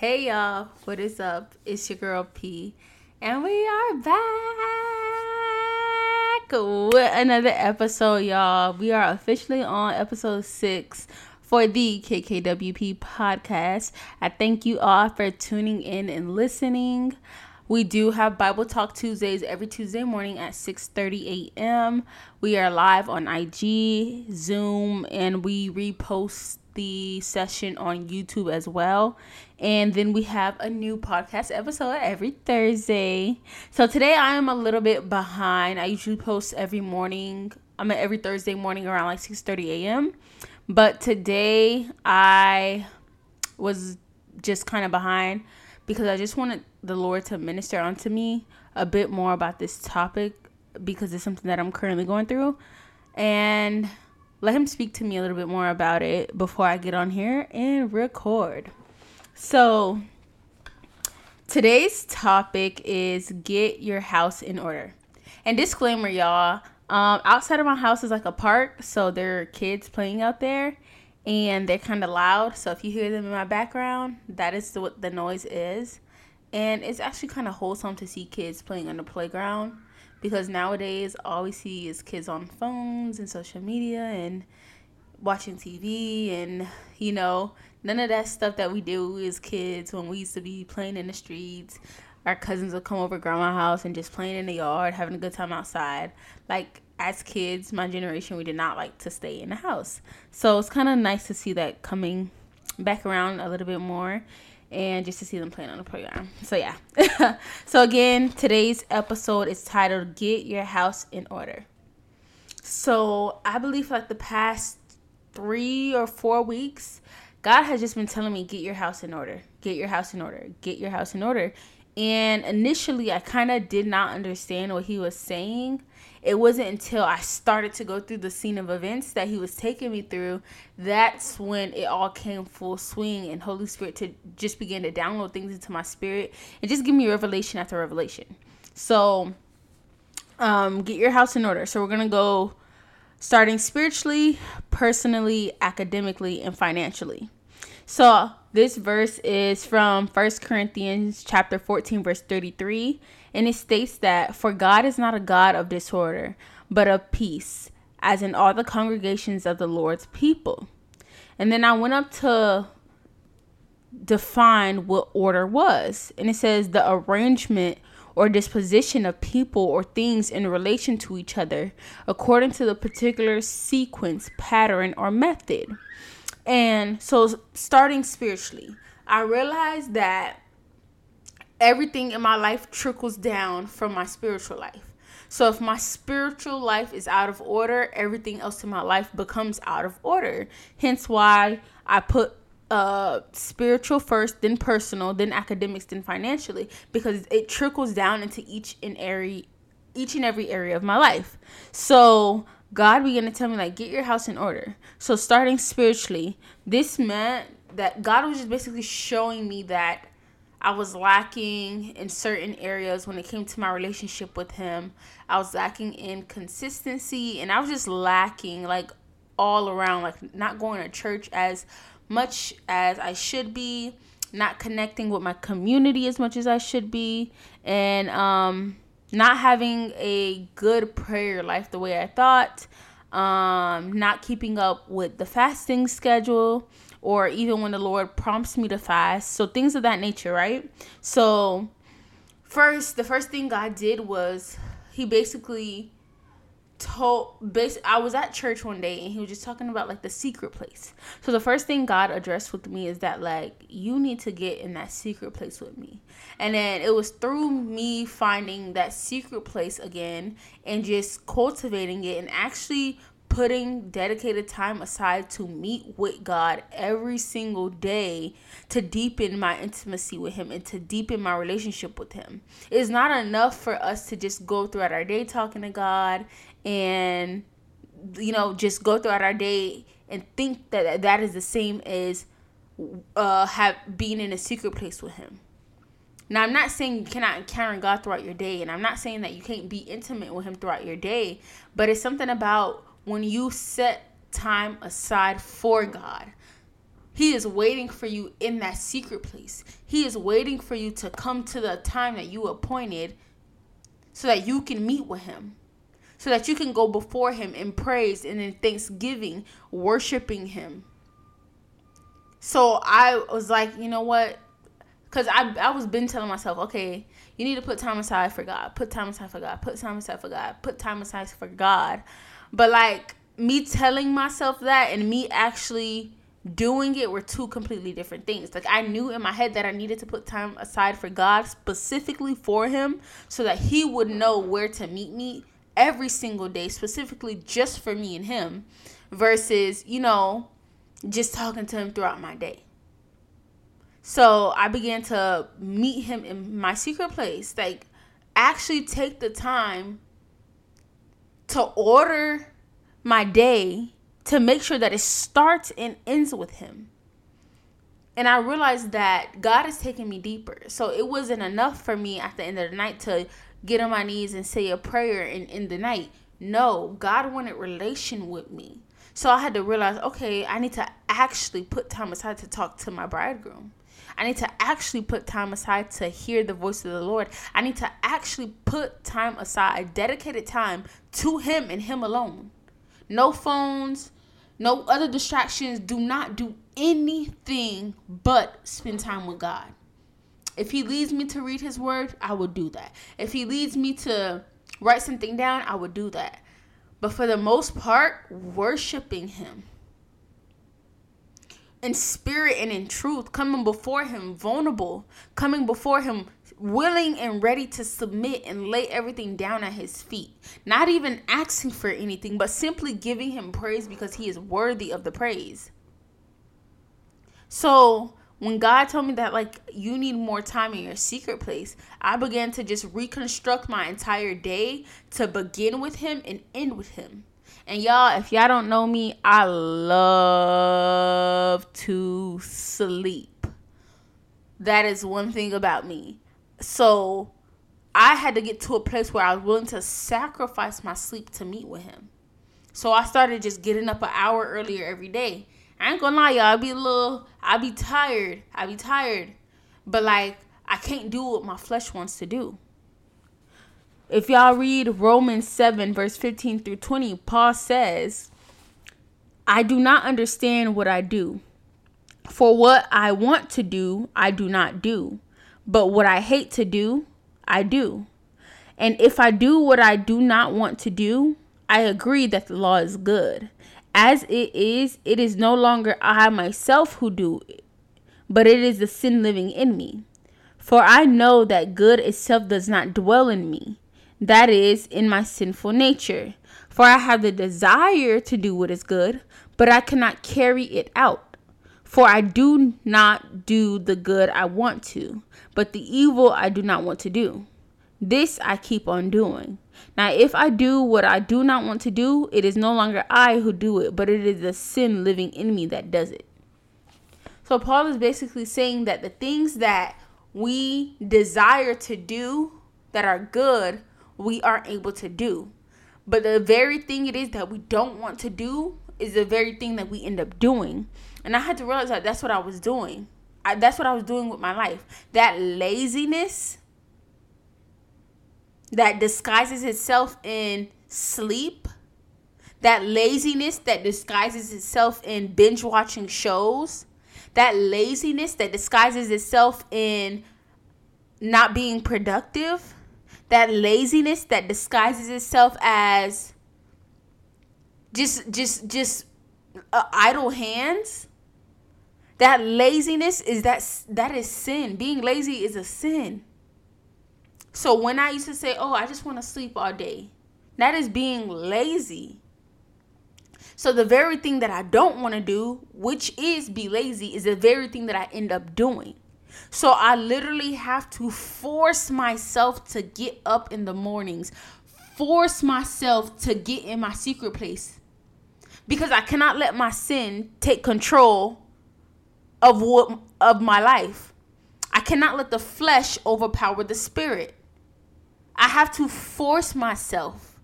Hey y'all, what is up? It's your girl P, and we are back with another episode, y'all. We are officially on episode six for the KKWP podcast. I thank you all for tuning in and listening. We do have Bible Talk Tuesdays every Tuesday morning at 6:30 a.m. We are live on IG, Zoom, and we repost the session on YouTube as well. And then we have a new podcast episode every Thursday. So today I am a little bit behind. I usually post every morning. I'm at every Thursday morning around like 6:30 a.m. But today I was just kind of behind because I just wanted the Lord to minister onto me a bit more about this topic because it's something that I'm currently going through. And let him speak to me a little bit more about it before I get on here and record. So, today's topic is get your house in order. And disclaimer, y'all, um, outside of my house is like a park, so there are kids playing out there and they're kind of loud. So, if you hear them in my background, that is what the noise is. And it's actually kind of wholesome to see kids playing on the playground because nowadays all we see is kids on phones and social media and watching TV and you know none of that stuff that we do as kids when we used to be playing in the streets. Our cousins would come over grandma's house and just playing in the yard having a good time outside. Like as kids my generation we did not like to stay in the house. So it's kind of nice to see that coming back around a little bit more and just to see them playing on the playground. So yeah. so again, today's episode is titled "Get Your House in Order." So I believe like the past three or four weeks, God has just been telling me, "Get your house in order. Get your house in order. Get your house in order." And initially, I kind of did not understand what He was saying it wasn't until I started to go through the scene of events that he was taking me through that's when it all came full swing and Holy Spirit to just begin to download things into my spirit and just give me revelation after revelation. So um get your house in order. So we're going to go starting spiritually, personally, academically, and financially. So this verse is from First Corinthians chapter 14 verse 33 and it states that for God is not a God of disorder, but of peace, as in all the congregations of the Lord's people. And then I went up to define what order was. And it says the arrangement or disposition of people or things in relation to each other according to the particular sequence, pattern, or method. And so, starting spiritually, I realized that everything in my life trickles down from my spiritual life. So if my spiritual life is out of order, everything else in my life becomes out of order. Hence why I put uh spiritual first, then personal, then academics, then financially because it trickles down into each and every each and every area of my life. So God began to tell me like get your house in order. So starting spiritually, this meant that God was just basically showing me that I was lacking in certain areas when it came to my relationship with him. I was lacking in consistency and I was just lacking like all around like not going to church as much as I should be, not connecting with my community as much as I should be and um not having a good prayer life the way I thought, um not keeping up with the fasting schedule or even when the Lord prompts me to fast. So things of that nature, right? So first, the first thing God did was he basically told bas- I was at church one day and he was just talking about like the secret place. So the first thing God addressed with me is that like you need to get in that secret place with me. And then it was through me finding that secret place again and just cultivating it and actually putting dedicated time aside to meet with God every single day to deepen my intimacy with Him and to deepen my relationship with Him. It's not enough for us to just go throughout our day talking to God and, you know, just go throughout our day and think that that is the same as uh, have being in a secret place with Him. Now, I'm not saying you cannot encounter God throughout your day, and I'm not saying that you can't be intimate with Him throughout your day, but it's something about when you set time aside for God, He is waiting for you in that secret place. He is waiting for you to come to the time that you appointed so that you can meet with him. So that you can go before him in praise and in thanksgiving, worshiping him. So I was like, you know what? Cause I I was been telling myself, okay, you need to put time aside for God. Put time aside for God. Put time aside for God. Put time aside for God. But like me telling myself that and me actually doing it were two completely different things. Like I knew in my head that I needed to put time aside for God specifically for him so that he would know where to meet me every single day specifically just for me and him versus, you know, just talking to him throughout my day. So I began to meet him in my secret place. Like, actually take the time to order my day to make sure that it starts and ends with him. And I realized that God is taking me deeper. So it wasn't enough for me at the end of the night to get on my knees and say a prayer in, in the night. No, God wanted relation with me. So I had to realize, okay, I need to actually put time aside to talk to my bridegroom. I need to actually put time aside to hear the voice of the Lord. I need to actually put time aside, dedicated time to Him and Him alone. No phones, no other distractions. Do not do anything but spend time with God. If He leads me to read His Word, I will do that. If He leads me to write something down, I will do that. But for the most part, worshiping Him in spirit and in truth, coming before Him vulnerable, coming before Him willing and ready to submit and lay everything down at His feet. Not even asking for anything, but simply giving Him praise because He is worthy of the praise. So, when God told me that, like, you need more time in your secret place, I began to just reconstruct my entire day to begin with Him and end with Him. And y'all, if y'all don't know me, I love to sleep. That is one thing about me. So I had to get to a place where I was willing to sacrifice my sleep to meet with him. So I started just getting up an hour earlier every day. I ain't gonna lie, y'all. I be a little, I be tired. I be tired. But like, I can't do what my flesh wants to do. If y'all read Romans 7, verse 15 through 20, Paul says, I do not understand what I do. For what I want to do, I do not do. But what I hate to do, I do. And if I do what I do not want to do, I agree that the law is good. As it is, it is no longer I myself who do it, but it is the sin living in me. For I know that good itself does not dwell in me that is, in my sinful nature. For I have the desire to do what is good, but I cannot carry it out. For I do not do the good I want to, but the evil I do not want to do. This I keep on doing. Now, if I do what I do not want to do, it is no longer I who do it, but it is the sin living in me that does it. So, Paul is basically saying that the things that we desire to do that are good we are able to do. But the very thing it is that we don't want to do is the very thing that we end up doing. And I had to realize that that's what I was doing. I, that's what I was doing with my life. That laziness that disguises itself in sleep, that laziness that disguises itself in binge watching shows, that laziness that disguises itself in not being productive that laziness that disguises itself as just just just uh, idle hands. That laziness is that that is sin. Being lazy is a sin. So when i used to say oh i just want to sleep all day that is being lazy. So the very thing that i don't want to do which is be lazy is the very thing that i end up doing so I literally have to force myself to get up in the mornings, force myself to get in my secret place. Because I cannot let my sin take control of what of my life. I cannot let the flesh overpower the spirit. I have to force myself.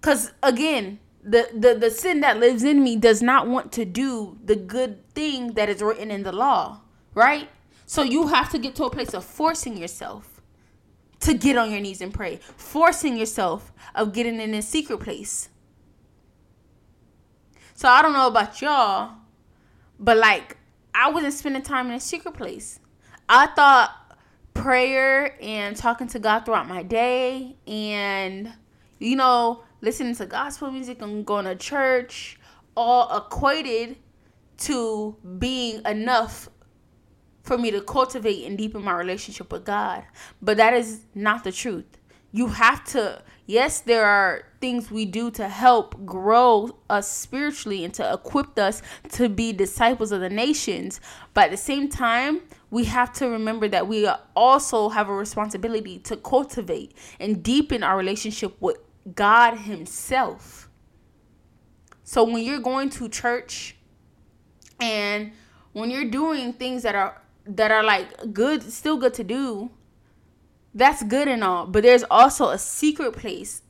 Cuz again, the, the the sin that lives in me does not want to do the good thing that is written in the law, right? So you have to get to a place of forcing yourself to get on your knees and pray, forcing yourself of getting in a secret place. So I don't know about y'all, but like I wasn't spending time in a secret place. I thought prayer and talking to God throughout my day and you know, listening to gospel music and going to church all equated to being enough for me to cultivate and deepen my relationship with God. But that is not the truth. You have to, yes, there are things we do to help grow us spiritually and to equip us to be disciples of the nations. But at the same time, we have to remember that we also have a responsibility to cultivate and deepen our relationship with God Himself. So when you're going to church and when you're doing things that are that are like good still good to do that's good and all but there's also a secret place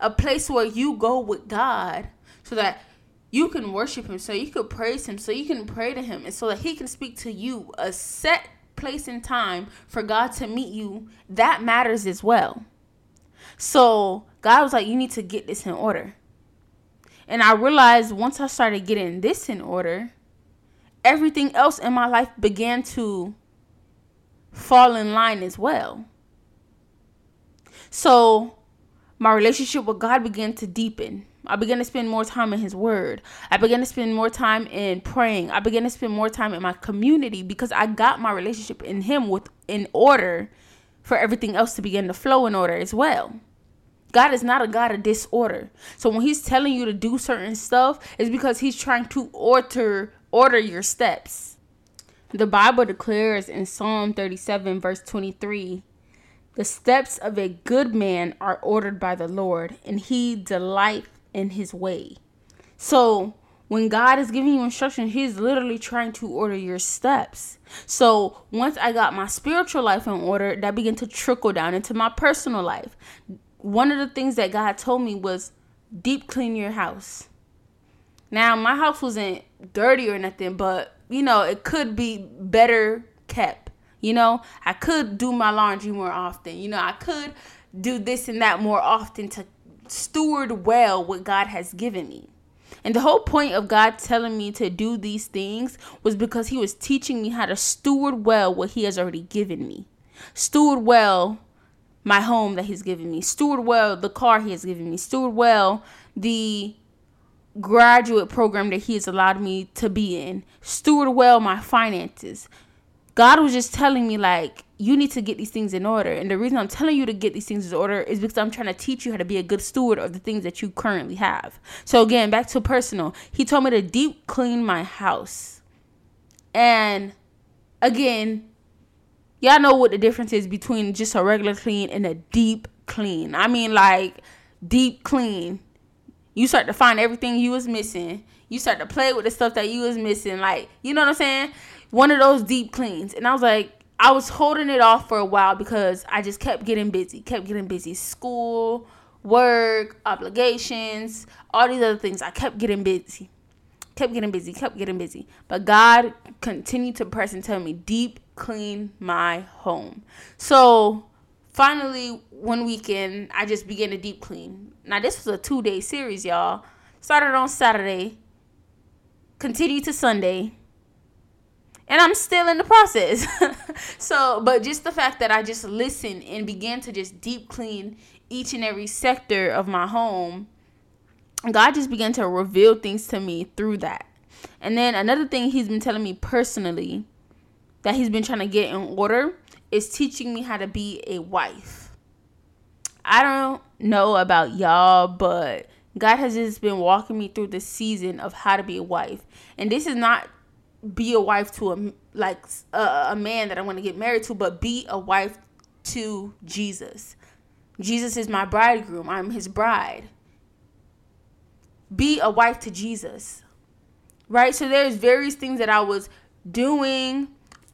a place where you go with god so that you can worship him so you could praise him so you can pray to him and so that he can speak to you a set place and time for god to meet you that matters as well so god was like you need to get this in order and i realized once i started getting this in order everything else in my life began to fall in line as well. So my relationship with God began to deepen. I began to spend more time in His Word. I began to spend more time in praying. I began to spend more time in my community because I got my relationship in Him with in order for everything else to begin to flow in order as well. God is not a God of disorder. So when He's telling you to do certain stuff, it's because He's trying to alter order your steps. The Bible declares in Psalm 37, verse 23 The steps of a good man are ordered by the Lord, and he delights in his way. So, when God is giving you instruction, He's literally trying to order your steps. So once I got my spiritual life in order, that began to trickle down into my personal life. One of the things that God told me was deep clean your house. Now, my house wasn't dirty or nothing, but you know, it could be better kept. You know, I could do my laundry more often. You know, I could do this and that more often to steward well what God has given me. And the whole point of God telling me to do these things was because He was teaching me how to steward well what He has already given me. Steward well my home that He's given me. Steward well the car He has given me. Steward well the graduate program that he has allowed me to be in, steward well my finances. God was just telling me like you need to get these things in order. And the reason I'm telling you to get these things in order is because I'm trying to teach you how to be a good steward of the things that you currently have. So again, back to personal. He told me to deep clean my house. And again, y'all know what the difference is between just a regular clean and a deep clean. I mean like deep clean you start to find everything you was missing. You start to play with the stuff that you was missing. Like, you know what I'm saying? One of those deep cleans. And I was like, I was holding it off for a while because I just kept getting busy, kept getting busy. School, work, obligations, all these other things. I kept getting busy. Kept getting busy, kept getting busy. But God continued to press and tell me, deep clean my home. So finally, one weekend, I just began to deep clean. Now, this was a two day series, y'all. Started on Saturday, continued to Sunday, and I'm still in the process. so, but just the fact that I just listened and began to just deep clean each and every sector of my home, God just began to reveal things to me through that. And then another thing He's been telling me personally that He's been trying to get in order is teaching me how to be a wife. I don't know about y'all, but God has just been walking me through the season of how to be a wife. And this is not be a wife to a like a, a man that I want to get married to, but be a wife to Jesus. Jesus is my bridegroom. I'm his bride. Be a wife to Jesus. Right? So there's various things that I was doing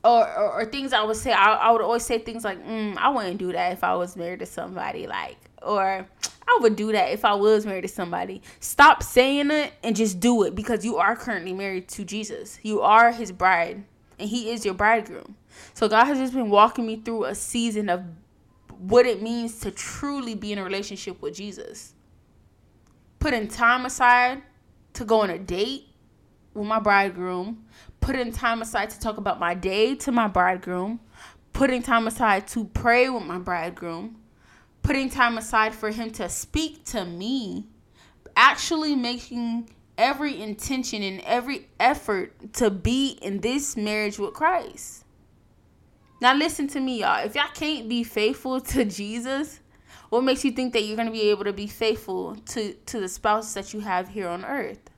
or, or, or, things I would say, I, I would always say things like, mm, I wouldn't do that if I was married to somebody, like, or I I would do that if I was married to somebody. Stop saying it and just do it because you are currently married to Jesus. You are his bride and he is your bridegroom. So God has just been walking me through a season of what it means to truly be in a relationship with Jesus. Putting time aside to go on a date with my bridegroom, putting time aside to talk about my day to my bridegroom, putting time aside to pray with my bridegroom, putting time aside for him to speak to me, actually making every intention and every effort to be in this marriage with Christ. Now, listen to me, y'all. If y'all can't be faithful to Jesus, what makes you think that you're going to be able to be faithful to, to the spouse that you have here on earth?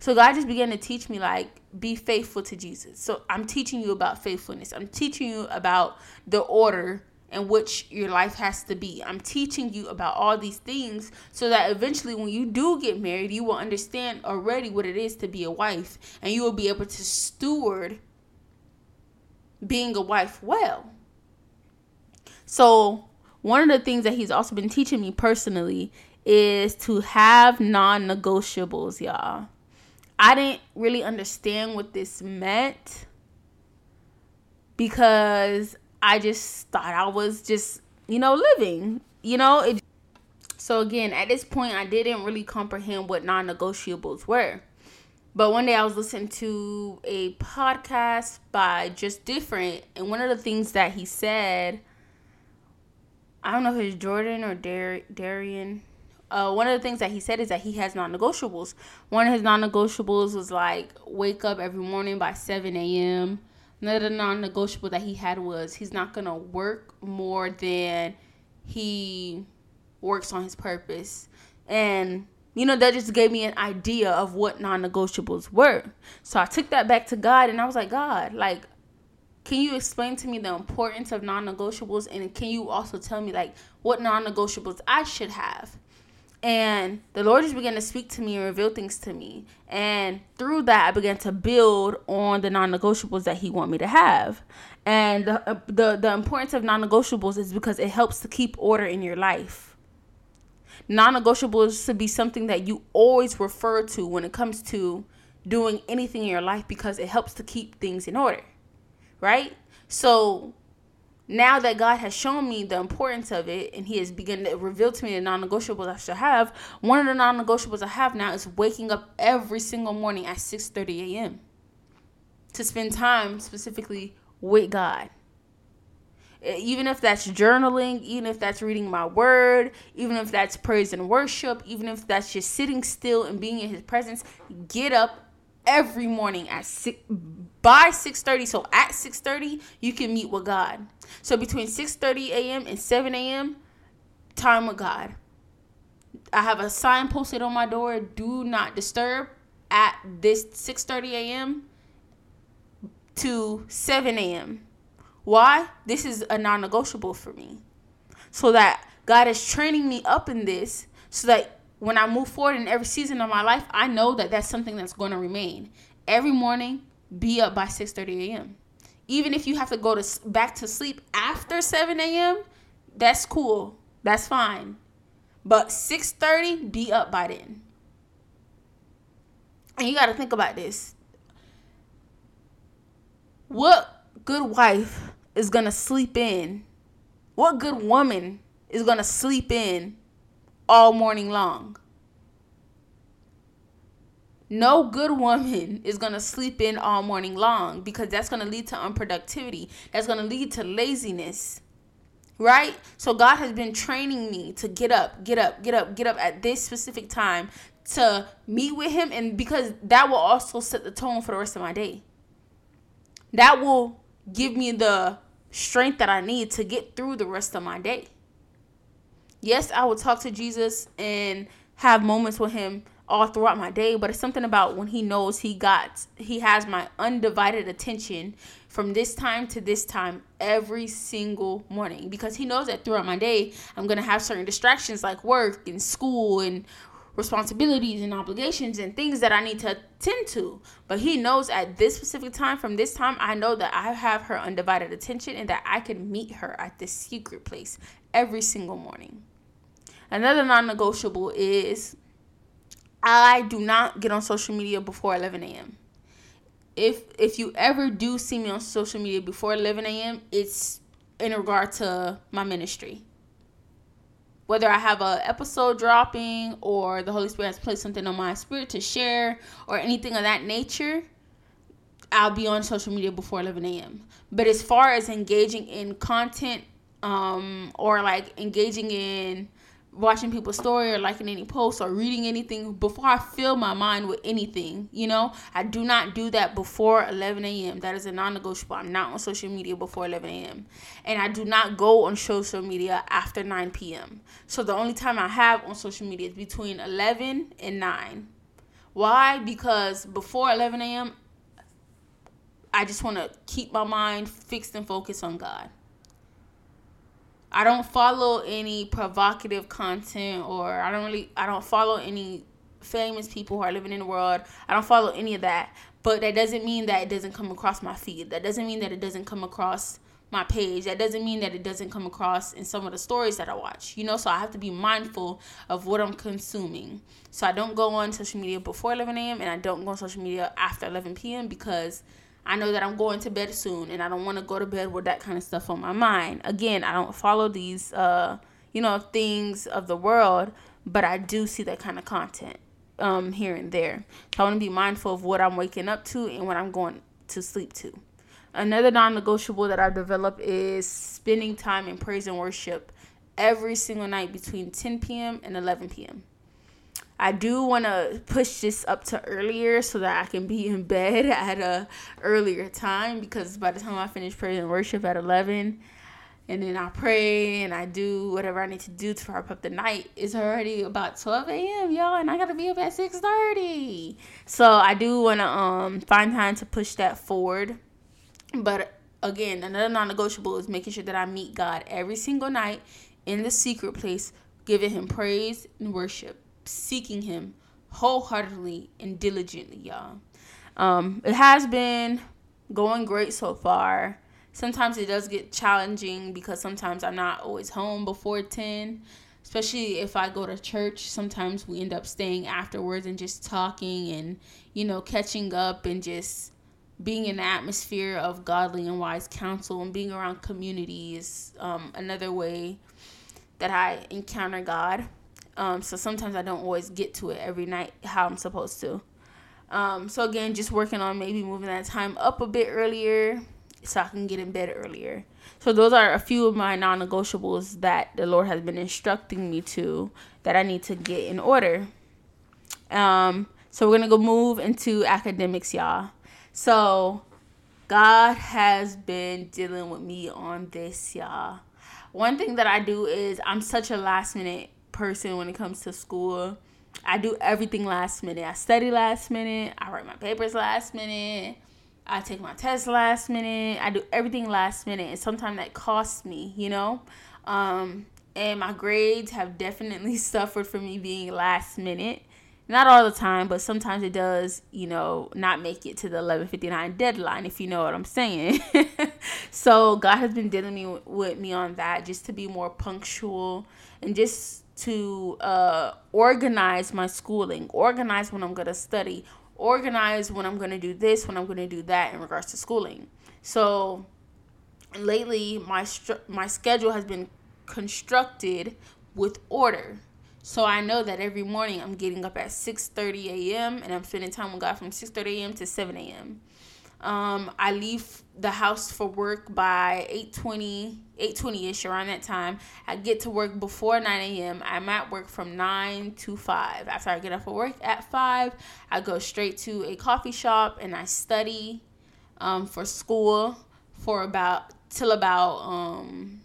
So, God just began to teach me, like, be faithful to Jesus. So, I'm teaching you about faithfulness. I'm teaching you about the order in which your life has to be. I'm teaching you about all these things so that eventually, when you do get married, you will understand already what it is to be a wife and you will be able to steward being a wife well. So, one of the things that he's also been teaching me personally is to have non negotiables, y'all. I didn't really understand what this meant because I just thought I was just, you know, living, you know. It, so again, at this point, I didn't really comprehend what non-negotiables were. But one day I was listening to a podcast by Just Different, and one of the things that he said, I don't know if it's Jordan or Dar- Darian. Uh, one of the things that he said is that he has non-negotiables. One of his non-negotiables was like wake up every morning by 7 a.m. Another non-negotiable that he had was he's not gonna work more than he works on his purpose, and you know that just gave me an idea of what non-negotiables were. So I took that back to God, and I was like, God, like, can you explain to me the importance of non-negotiables, and can you also tell me like what non-negotiables I should have? And the Lord just began to speak to me and reveal things to me. And through that, I began to build on the non-negotiables that He want me to have. And the uh, the, the importance of non-negotiables is because it helps to keep order in your life. Non-negotiables should be something that you always refer to when it comes to doing anything in your life because it helps to keep things in order, right? So now that God has shown me the importance of it and He has begun to reveal to me the non negotiables I should have, one of the non negotiables I have now is waking up every single morning at 6 30 a.m. to spend time specifically with God. Even if that's journaling, even if that's reading my word, even if that's praise and worship, even if that's just sitting still and being in His presence, get up every morning at six by 6.30 so at 6.30 you can meet with god. So between 6.30 a.m and 7 a.m time with god. I have a sign posted on my door do not disturb at this 6.30 a.m to 7 a.m why? This is a non-negotiable for me. So that god is training me up in this so that when I move forward in every season of my life, I know that that's something that's going to remain. Every morning, be up by 6:30 a.m. Even if you have to go to back to sleep after 7 a.m., that's cool. That's fine. But 6:30, be up by then. And you got to think about this. What good wife is going to sleep in? What good woman is going to sleep in all morning long. No good woman is going to sleep in all morning long because that's going to lead to unproductivity. That's going to lead to laziness. Right? So God has been training me to get up, get up, get up, get up at this specific time to meet with him and because that will also set the tone for the rest of my day. That will give me the strength that I need to get through the rest of my day yes, I will talk to Jesus and have moments with him all throughout my day, but it's something about when he knows he got he has my undivided attention from this time to this time every single morning because he knows that throughout my day I'm going to have certain distractions like work and school and responsibilities and obligations and things that I need to attend to. But he knows at this specific time, from this time, I know that I have her undivided attention and that I can meet her at this secret place every single morning. Another non negotiable is I do not get on social media before 11 a.m. If if you ever do see me on social media before 11 a.m., it's in regard to my ministry. Whether I have a episode dropping or the Holy Spirit has placed something on my spirit to share or anything of that nature, I'll be on social media before 11 a.m. But as far as engaging in content um, or like engaging in watching people's story or liking any posts or reading anything before I fill my mind with anything. You know, I do not do that before 11 a.m. That is a non negotiable. I'm not on social media before 11 a.m. And I do not go on social media after 9 p.m. So the only time I have on social media is between 11 and 9. Why? Because before 11 a.m., I just want to keep my mind fixed and focused on God. I don't follow any provocative content or I don't really I don't follow any famous people who are living in the world. I don't follow any of that. But that doesn't mean that it doesn't come across my feed. That doesn't mean that it doesn't come across my page. That doesn't mean that it doesn't come across in some of the stories that I watch. You know, so I have to be mindful of what I'm consuming. So I don't go on social media before 11 a.m. and I don't go on social media after 11 p.m. because I know that I'm going to bed soon and I don't want to go to bed with that kind of stuff on my mind. Again, I don't follow these uh, you know, things of the world, but I do see that kind of content um here and there. So I want to be mindful of what I'm waking up to and what I'm going to sleep to. Another non-negotiable that I've developed is spending time in praise and worship every single night between 10 p.m. and 11 p.m. I do want to push this up to earlier so that I can be in bed at a earlier time because by the time I finish prayer and worship at 11 and then I pray and I do whatever I need to do to wrap up the night, it's already about 12 a.m. y'all and I got to be up at 6:30. So I do want to um find time to push that forward. But again, another non-negotiable is making sure that I meet God every single night in the secret place, giving him praise and worship seeking Him wholeheartedly and diligently, y'all. Um, it has been going great so far. Sometimes it does get challenging because sometimes I'm not always home before 10, especially if I go to church. Sometimes we end up staying afterwards and just talking and, you know, catching up and just being in the atmosphere of godly and wise counsel and being around community is um, another way that I encounter God. Um, so sometimes I don't always get to it every night how I'm supposed to. Um, so again, just working on maybe moving that time up a bit earlier so I can get in bed earlier. So those are a few of my non-negotiables that the Lord has been instructing me to that I need to get in order. Um, so we're gonna go move into academics, y'all. So God has been dealing with me on this, y'all. One thing that I do is I'm such a last minute person when it comes to school. I do everything last minute. I study last minute. I write my papers last minute. I take my test last minute. I do everything last minute. And sometimes that costs me, you know? Um, and my grades have definitely suffered from me being last minute. Not all the time, but sometimes it does, you know, not make it to the 11:59 deadline if you know what I'm saying. so God has been dealing me with me on that just to be more punctual and just to uh, organize my schooling, organize when I'm going to study, organize when I'm going to do this, when I'm going to do that in regards to schooling. So lately, my my schedule has been constructed with order. So I know that every morning I'm getting up at 6:30 a.m. and I'm spending time with God from 6:30 a.m. to 7 a.m. Um, I leave the house for work by 8.20, 8.20ish around that time. I get to work before 9 a.m. I'm at work from 9 to 5. After I get off of work at 5, I go straight to a coffee shop and I study um, for school for about, till about, um,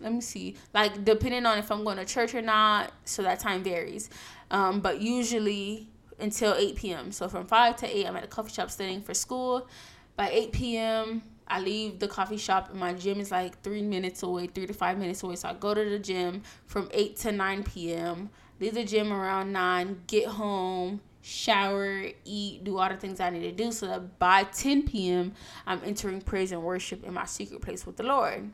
let me see, like depending on if I'm going to church or not. So that time varies. Um, but usually until 8 p.m. So from 5 to 8, I'm at a coffee shop studying for school. By 8 p.m., I leave the coffee shop and my gym is like three minutes away, three to five minutes away. So I go to the gym from 8 to 9 p.m., leave the gym around 9, get home, shower, eat, do all the things I need to do so that by 10 p.m., I'm entering praise and worship in my secret place with the Lord.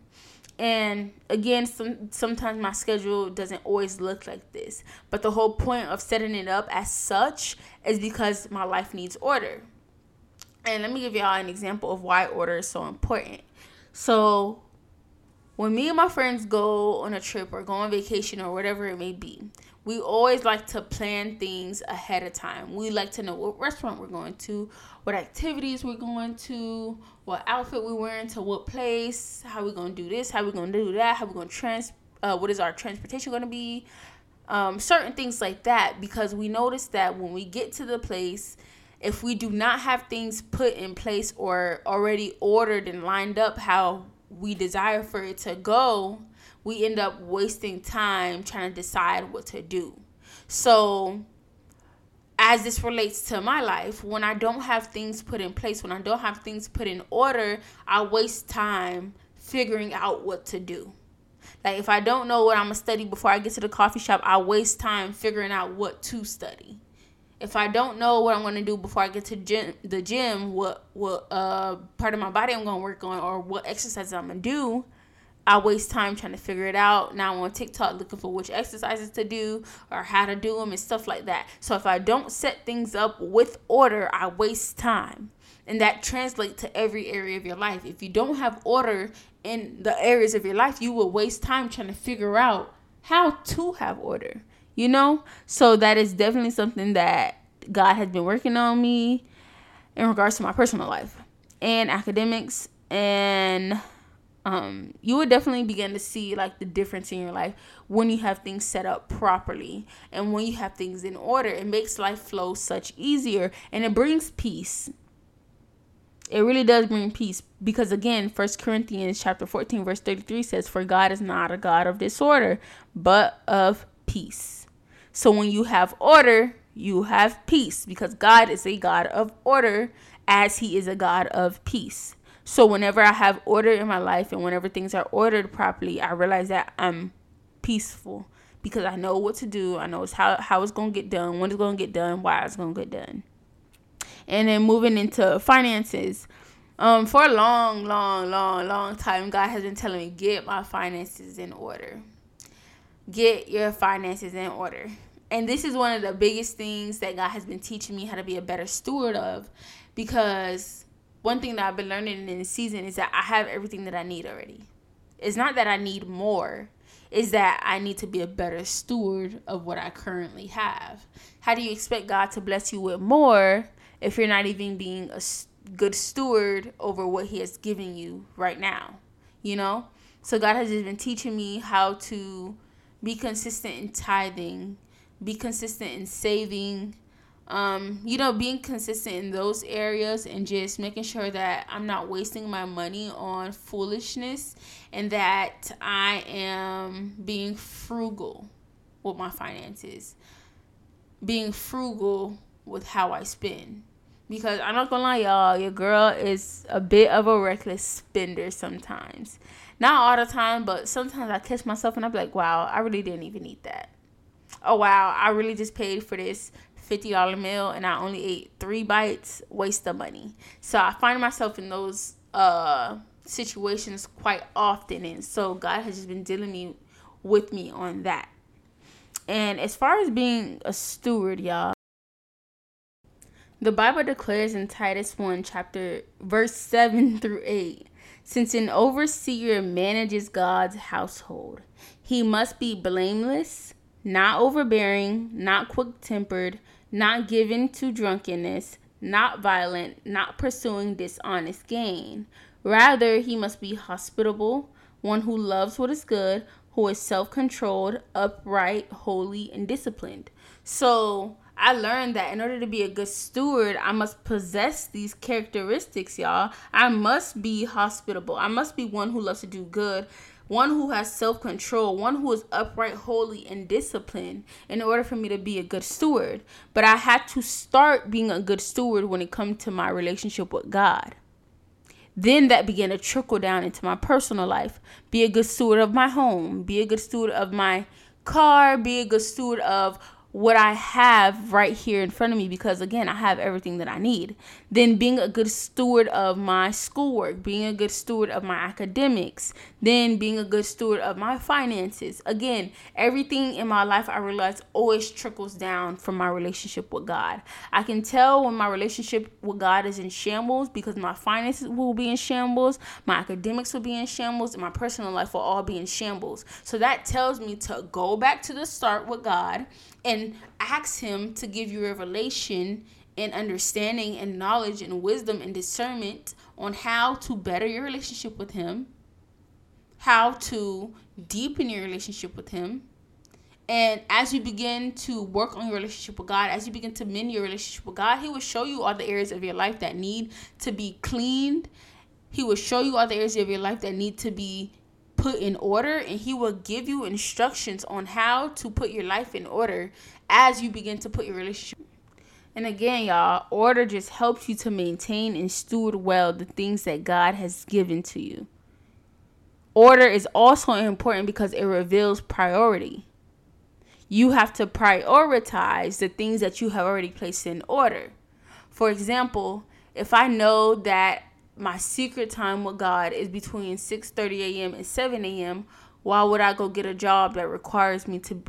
And again, some sometimes my schedule doesn't always look like this. But the whole point of setting it up as such is because my life needs order. And let me give y'all an example of why order is so important. So when me and my friends go on a trip or go on vacation or whatever it may be, we always like to plan things ahead of time. We like to know what restaurant we're going to, what activities we're going to, what outfit we're wearing to what place, how we're gonna do this, how we're gonna do that, how we're gonna trans, uh, what is our transportation gonna be, um, certain things like that. Because we notice that when we get to the place, if we do not have things put in place or already ordered and lined up how we desire for it to go, we end up wasting time trying to decide what to do. So, as this relates to my life, when I don't have things put in place, when I don't have things put in order, I waste time figuring out what to do. Like if I don't know what I'm gonna study before I get to the coffee shop, I waste time figuring out what to study. If I don't know what I'm gonna do before I get to gym, the gym, what what uh part of my body I'm gonna work on, or what exercises I'm gonna do, I waste time trying to figure it out. Now I'm on TikTok looking for which exercises to do or how to do them and stuff like that. So if I don't set things up with order, I waste time. And that translates to every area of your life. If you don't have order in the areas of your life, you will waste time trying to figure out how to have order. You know? So that is definitely something that God has been working on me in regards to my personal life and academics and um, you would definitely begin to see like the difference in your life when you have things set up properly and when you have things in order. It makes life flow such easier and it brings peace. It really does bring peace because again, First Corinthians chapter 14 verse 33 says, "For God is not a God of disorder, but of peace." So when you have order, you have peace because God is a God of order as he is a God of peace. So whenever I have order in my life and whenever things are ordered properly, I realize that I'm peaceful because I know what to do. I know how how it's gonna get done, when it's gonna get done, why it's gonna get done. And then moving into finances. Um, for a long, long, long, long time, God has been telling me get my finances in order. Get your finances in order. And this is one of the biggest things that God has been teaching me how to be a better steward of because one thing that I've been learning in this season is that I have everything that I need already. It's not that I need more, is that I need to be a better steward of what I currently have. How do you expect God to bless you with more if you're not even being a good steward over what He has given you right now? You know? So God has just been teaching me how to be consistent in tithing, be consistent in saving, um, you know, being consistent in those areas and just making sure that I'm not wasting my money on foolishness and that I am being frugal with my finances, being frugal with how I spend. Because I'm not gonna lie, y'all, your girl is a bit of a reckless spender sometimes. Not all the time, but sometimes I catch myself and I'm like, wow, I really didn't even need that. Oh wow, I really just paid for this $50 meal and I only ate three bites, waste of money. So I find myself in those uh, situations quite often. And so God has just been dealing me with me on that. And as far as being a steward, y'all, the Bible declares in Titus 1, chapter verse 7 through 8 since an overseer manages God's household, he must be blameless, not overbearing, not quick tempered, not given to drunkenness, not violent, not pursuing dishonest gain. Rather, he must be hospitable, one who loves what is good, who is self controlled, upright, holy, and disciplined. So, I learned that in order to be a good steward, I must possess these characteristics, y'all. I must be hospitable. I must be one who loves to do good one who has self control, one who is upright, holy, and disciplined in order for me to be a good steward. But I had to start being a good steward when it comes to my relationship with God. Then that began to trickle down into my personal life. Be a good steward of my home, be a good steward of my car, be a good steward of what I have right here in front of me because again, I have everything that I need. Then being a good steward of my schoolwork, being a good steward of my academics, then being a good steward of my finances. Again, everything in my life I realize always trickles down from my relationship with God. I can tell when my relationship with God is in shambles because my finances will be in shambles, my academics will be in shambles, and my personal life will all be in shambles. So that tells me to go back to the start with God and ask Him to give you revelation and understanding and knowledge and wisdom and discernment on how to better your relationship with Him, how to deepen your relationship with Him. And as you begin to work on your relationship with God, as you begin to mend your relationship with God, He will show you all the areas of your life that need to be cleaned. He will show you all the areas of your life that need to be put in order and he will give you instructions on how to put your life in order as you begin to put your relationship. And again y'all order just helps you to maintain and steward well the things that god has given to you. Order is also important because it reveals priority. You have to prioritize the things that you have already placed in order. For example if i know that my secret time with God is between 6:30 a.m. and 7 a.m., why would I go get a job that requires me to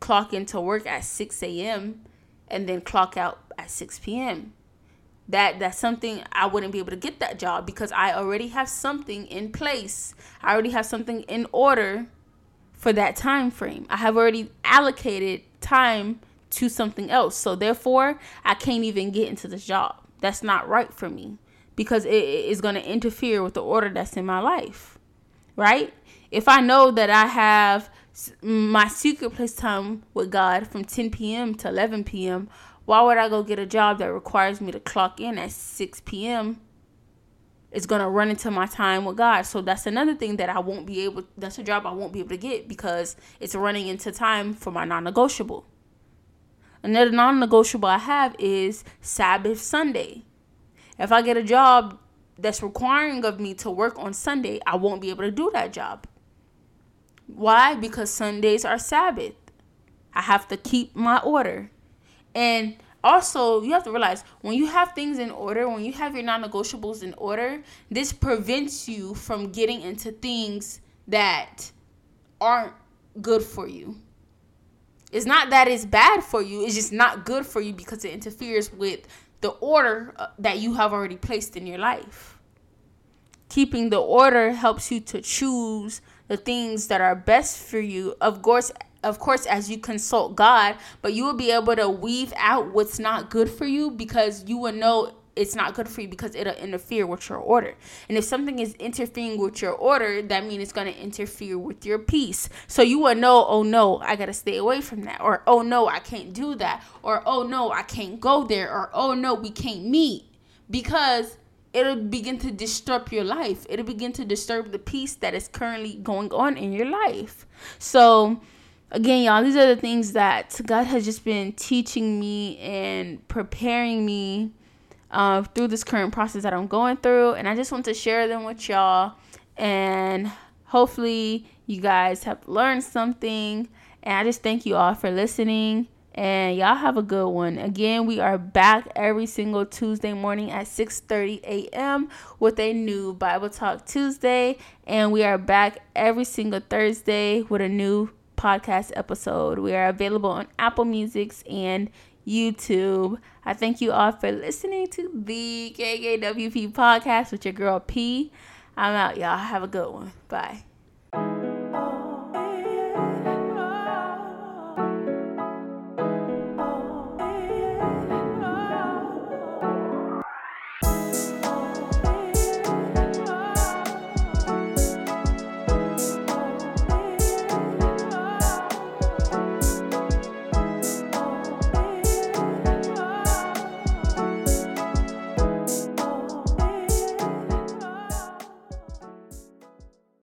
clock into work at 6 a.m. and then clock out at 6 p.m.? That that's something I wouldn't be able to get that job because I already have something in place. I already have something in order for that time frame. I have already allocated time to something else. So therefore, I can't even get into this job. That's not right for me because it is going to interfere with the order that's in my life, right? If I know that I have my secret place time with God from 10 p.m. to 11 p.m., why would I go get a job that requires me to clock in at 6 p.m.? It's going to run into my time with God. So that's another thing that I won't be able that's a job I won't be able to get because it's running into time for my non-negotiable. Another non-negotiable I have is Sabbath Sunday. If I get a job that's requiring of me to work on Sunday, I won't be able to do that job. Why? Because Sundays are Sabbath. I have to keep my order. And also, you have to realize when you have things in order, when you have your non negotiables in order, this prevents you from getting into things that aren't good for you. It's not that it's bad for you, it's just not good for you because it interferes with the order uh, that you have already placed in your life. Keeping the order helps you to choose the things that are best for you. Of course, of course as you consult God, but you will be able to weave out what's not good for you because you will know it's not good for you because it'll interfere with your order. And if something is interfering with your order, that means it's going to interfere with your peace. So you will know, oh no, I got to stay away from that. Or oh no, I can't do that. Or oh no, I can't go there. Or oh no, we can't meet. Because it'll begin to disrupt your life. It'll begin to disturb the peace that is currently going on in your life. So, again, y'all, these are the things that God has just been teaching me and preparing me uh, through this current process that I'm going through. And I just want to share them with y'all. And hopefully, you guys have learned something. And I just thank you all for listening. And y'all have a good one. Again, we are back every single Tuesday morning at 6:30 a.m. with a new Bible Talk Tuesday, and we are back every single Thursday with a new podcast episode. We are available on Apple Musics and YouTube. I thank you all for listening to the KKWP podcast with your girl P. I'm out, y'all. Have a good one. Bye.